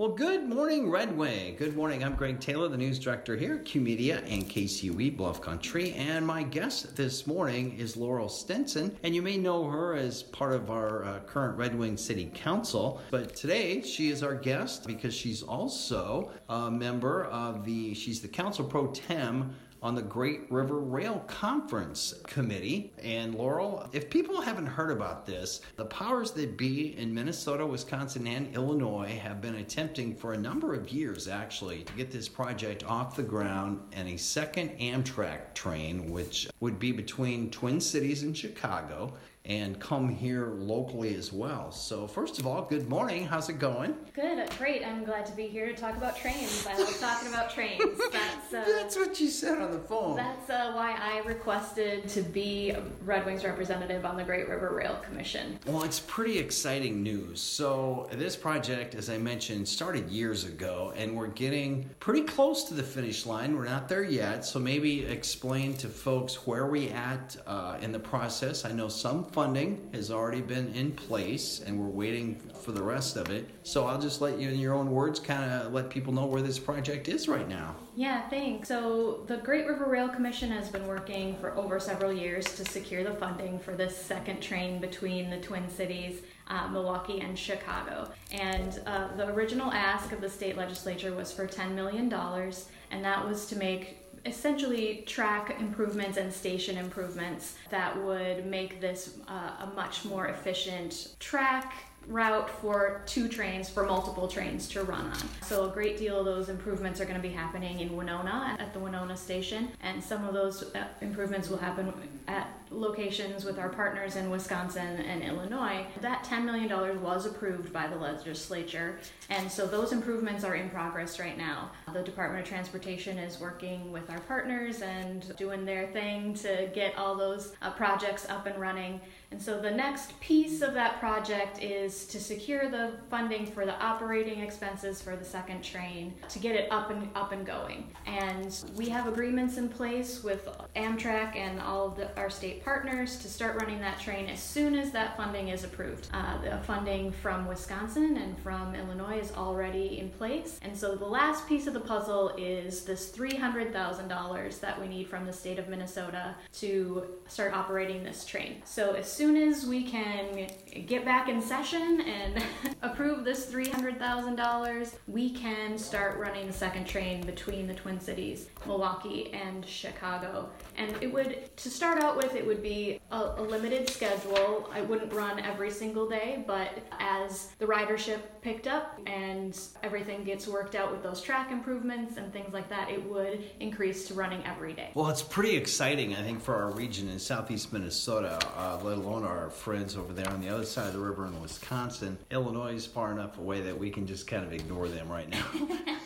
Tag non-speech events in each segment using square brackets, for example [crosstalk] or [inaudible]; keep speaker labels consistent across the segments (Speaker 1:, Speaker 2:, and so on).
Speaker 1: Well, good morning, Red Wing. Good morning. I'm Greg Taylor, the news director here at Q Media and KCUE Bluff Country. And my guest this morning is Laurel Stinson. And you may know her as part of our uh, current Red Wing City Council. But today she is our guest because she's also a member of the, she's the Council Pro Tem on the Great River Rail Conference Committee. And Laurel, if people haven't heard about this, the powers that be in Minnesota, Wisconsin, and Illinois have been attempting for a number of years actually to get this project off the ground and a second Amtrak train, which would be between Twin Cities and Chicago and come here locally as well. So, first of all, good morning. How's it going?
Speaker 2: Good, great. I'm glad to be here to talk about trains. I love talking about trains. [laughs] That's uh,
Speaker 1: that's what you said on the phone.
Speaker 2: That's uh, why I requested to be Red Wings representative on the Great River Rail Commission.
Speaker 1: Well, it's pretty exciting news. So, this project, as I mentioned, started years ago, and we're getting pretty close to the finish line. We're not there yet, so maybe explain to folks where we at uh, in the process. I know some funding has already been in place and we're waiting for the rest of it. So I'll just let you, in your own words, kind of let people know where this project is right now.
Speaker 2: Yeah, thanks. So the Great River Rail Commission has been working for over several years to secure the funding for this second train between the Twin Cities. Uh, Milwaukee and Chicago. And uh, the original ask of the state legislature was for $10 million, and that was to make essentially track improvements and station improvements that would make this uh, a much more efficient track route for two trains for multiple trains to run on. So a great deal of those improvements are going to be happening in Winona at the Winona station and some of those uh, improvements will happen at locations with our partners in Wisconsin and Illinois. That $10 million was approved by the legislature and so those improvements are in progress right now. The Department of Transportation is working with our partners and doing their thing to get all those uh, projects up and running. And so the next piece of that project is to secure the funding for the operating expenses for the second train to get it up and up and going. And we have agreements in place with Amtrak and all of the, our state partners to start running that train as soon as that funding is approved. Uh, the funding from Wisconsin and from Illinois is already in place. And so the last piece of the puzzle is this $300,000 that we need from the state of Minnesota to start operating this train. So as soon as we can get back in session and [laughs] approve this $300,000, we can start running the second train between the Twin Cities, Milwaukee and Chicago. And it would, to start out with, it would be a, a limited schedule. I wouldn't run every single day, but as the ridership picked up and everything gets worked out with those track improvements and things like that, it would increase to running every day.
Speaker 1: Well, it's pretty exciting, I think, for our region in southeast Minnesota, uh, let alone our friends over there on the other side of the river in Wisconsin. Illinois is far enough away that we can just kind of ignore them right now. [laughs]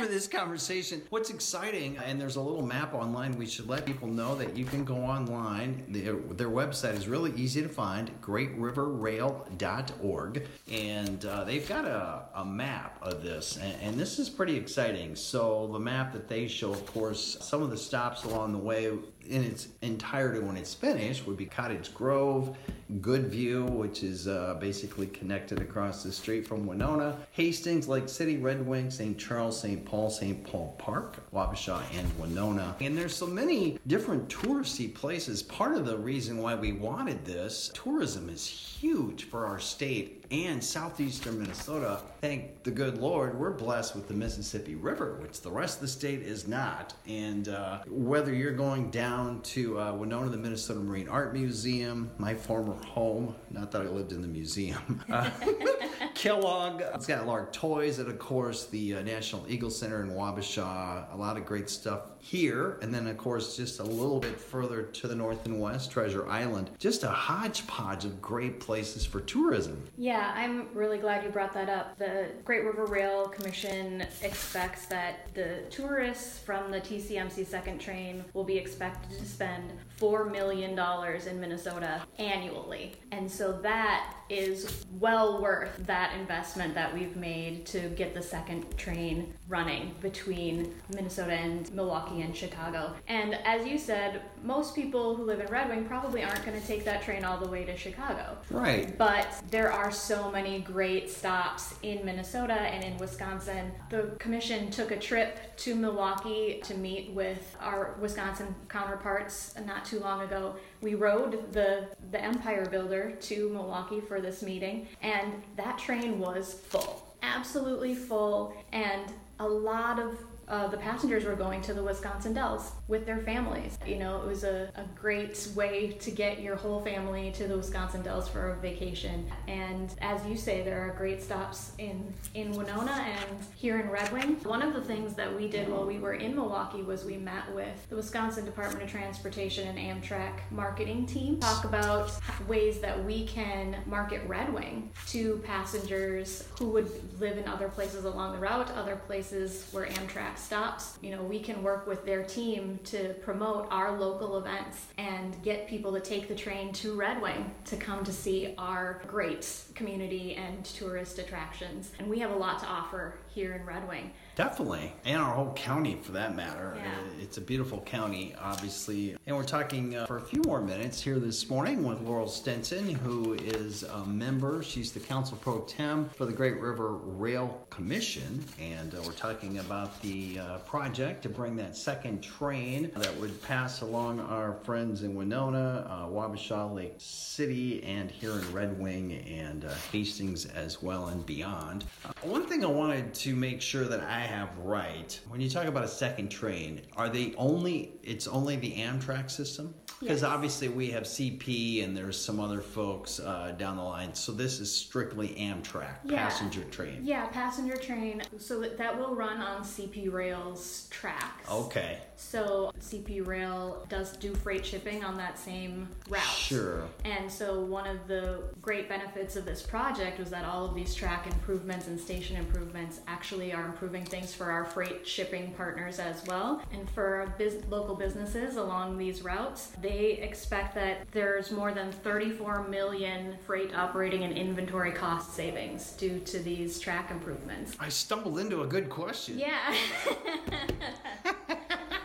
Speaker 1: for this conversation. What's exciting, and there's a little map online, we should let people know that you can go online. Their, their website is really easy to find, greatriverrail.org, and uh, they've got a, a map of this, and, and this is pretty exciting. So, the map that they show, of course, some of the stops along the way in its entirety when it's finished would be Cottage Grove, Goodview, which is uh, basically connected across the street from Winona, Hastings, Lake City, Red Wing, St. Charles, St. Paul, St. Paul Park, Wabasha, and Winona. And there's so many different touristy places. Part of the reason why we wanted this, tourism is huge for our state and southeastern Minnesota. Thank the good Lord, we're blessed with the Mississippi River, which the rest of the state is not. And uh, whether you're going down to uh, Winona, the Minnesota Marine Art Museum, my former home, not that I lived in the museum, [laughs] uh, Kellogg, it's got Lark Toys, and of course the uh, National Eagle Center in Wabasha. A lot of great stuff here, and then of course just a little bit further to the north and west, Treasure Island. Just a hodgepodge of great places for tourism.
Speaker 2: Yeah, I'm really glad you brought that up. The Great River Rail Commission expects that the tourists from the TCMC second train will be expected to spend $4 million in Minnesota annually. And so that is well worth that investment that we've made to get the second train running between Minnesota and Milwaukee and Chicago. And as you said, most people who live in Red Wing probably aren't going to take that train all the way to Chicago.
Speaker 1: Right.
Speaker 2: But there are so many great stops in Minnesota and in Wisconsin. The commission took a trip to Milwaukee to meet with our Wisconsin counterparts not too long ago. We rode the the Empire Builder to Milwaukee for this meeting and that train was full. Absolutely full and a lot of uh, the passengers were going to the Wisconsin Dells with their families. You know, it was a, a great way to get your whole family to the Wisconsin Dells for a vacation. And as you say, there are great stops in, in Winona and here in Red Wing. One of the things that we did while we were in Milwaukee was we met with the Wisconsin Department of Transportation and Amtrak marketing team, talk about ways that we can market Red Wing to passengers who would live in other places along the route, other places where Amtrak stops. You know, we can work with their team to promote our local events and get people to take the train to Red Wing to come to see our great community and tourist attractions. And we have a lot to offer here in Red Wing.
Speaker 1: Definitely, and our whole county for that matter.
Speaker 2: Yeah.
Speaker 1: It's a beautiful county, obviously. And we're talking uh, for a few more minutes here this morning with Laurel Stinson, who is a member. She's the council pro tem for the Great River Rail Commission, and uh, we're talking about the uh, project to bring that second train that would pass along our friends in Winona, uh, Wabasha, Lake City, and here in Red Wing and uh, Hastings as well and beyond. Uh, one thing I wanted to make sure that I have right when you talk about a second train, are they only? It's only the Amtrak system because
Speaker 2: Yes.
Speaker 1: obviously we have CP and there's some other folks uh, down the line. So this is strictly Amtrak
Speaker 2: Yeah.
Speaker 1: passenger train.
Speaker 2: Yeah, passenger train. So that, will run on CP Rail's tracks.
Speaker 1: Okay.
Speaker 2: So CP Rail does do freight shipping on that same route.
Speaker 1: Sure.
Speaker 2: And so one of the great benefits of this project was that all of these track improvements and station improvements actually are improving things for our freight shipping partners as well. And for our bus- local businesses along these routes, they expect that there's more than 34 million freight operating and inventory cost savings due to these track improvements.
Speaker 1: I stumbled into a good question.
Speaker 2: Yeah. [laughs]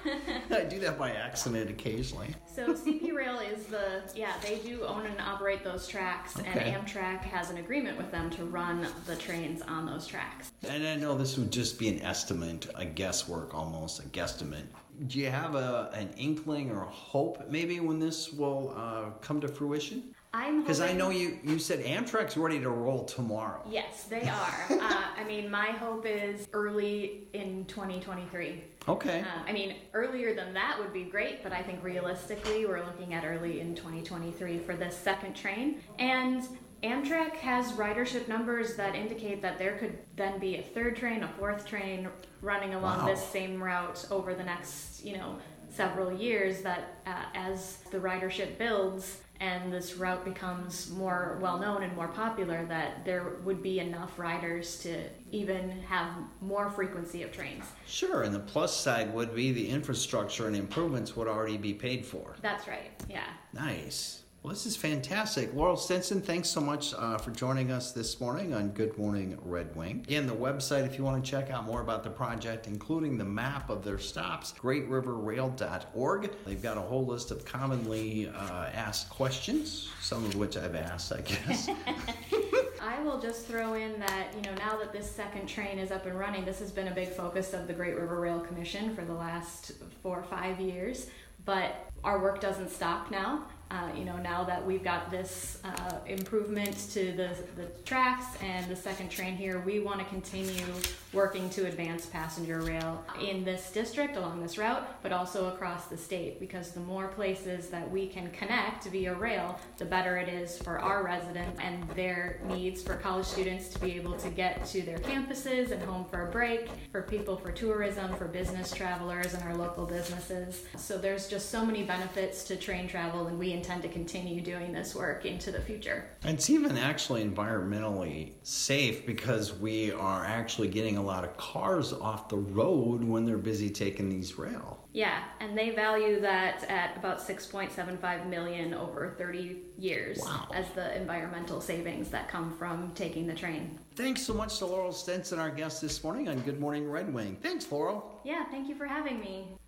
Speaker 2: [laughs]
Speaker 1: I do that by accident occasionally.
Speaker 2: So CP Rail is the yeah they do own and operate those tracks,
Speaker 1: Okay.
Speaker 2: and Amtrak has an agreement with them to run the trains on those tracks.
Speaker 1: And I know this would just be an estimate, a guesswork almost, a guesstimate. Do you have a, an inkling or a hope maybe when this will uh, come to fruition?
Speaker 2: I'm
Speaker 1: Because I know you, you said Amtrak's ready to roll tomorrow.
Speaker 2: Yes, they are. [laughs] uh, I mean, my hope is early in 2023.
Speaker 1: Okay.
Speaker 2: Uh, I mean, earlier than that would be great, but I think realistically, we're looking at early in 2023 for this second train. And Amtrak has ridership numbers that indicate that there could then be a third train, a fourth train running along
Speaker 1: Wow.
Speaker 2: this same route over the next, you know, several years. That uh, as the ridership builds and this route becomes more well known and more popular, that there would be enough riders to even have more frequency of trains.
Speaker 1: Sure, and the plus side would be the infrastructure and improvements would already be paid for.
Speaker 2: That's right. Yeah.
Speaker 1: Nice. Well, this is fantastic. Laurel Stinson, thanks so much uh, for joining us this morning on Good Morning Red Wing. Again, the website, if you want to check out more about the project, including the map of their stops, greatriverrail.org. They've got a whole list of commonly uh, asked questions, some of which I've asked, I guess. [laughs] [laughs]
Speaker 2: I will just throw in that, you know, now that this second train is up and running, this has been a big focus of the Great River Rail Commission for the last four or five years. But our work doesn't stop now. Uh, you know, now that we've got this uh, improvement to the, the tracks and the second train here, we want to continue working to advance passenger rail in this district along this route, but also across the state because the more places that we can connect via rail, the better it is for our residents and their needs for college students to be able to get to their campuses and home for a break, for people for tourism, for business travelers and our local businesses. So there's just so many benefits to train travel and we intend to continue doing this work into the future.
Speaker 1: It's even actually environmentally safe because we are actually getting a lot of cars off the road when they're busy taking these rail.
Speaker 2: Yeah, and they value that at about 6.75 million over 30 years
Speaker 1: Wow.
Speaker 2: as the environmental savings that come from taking the train.
Speaker 1: Thanks so much to Laurel Stinson, our guest this morning on Good Morning Red Wing. Thanks, Laurel.
Speaker 2: Yeah, thank you for having me.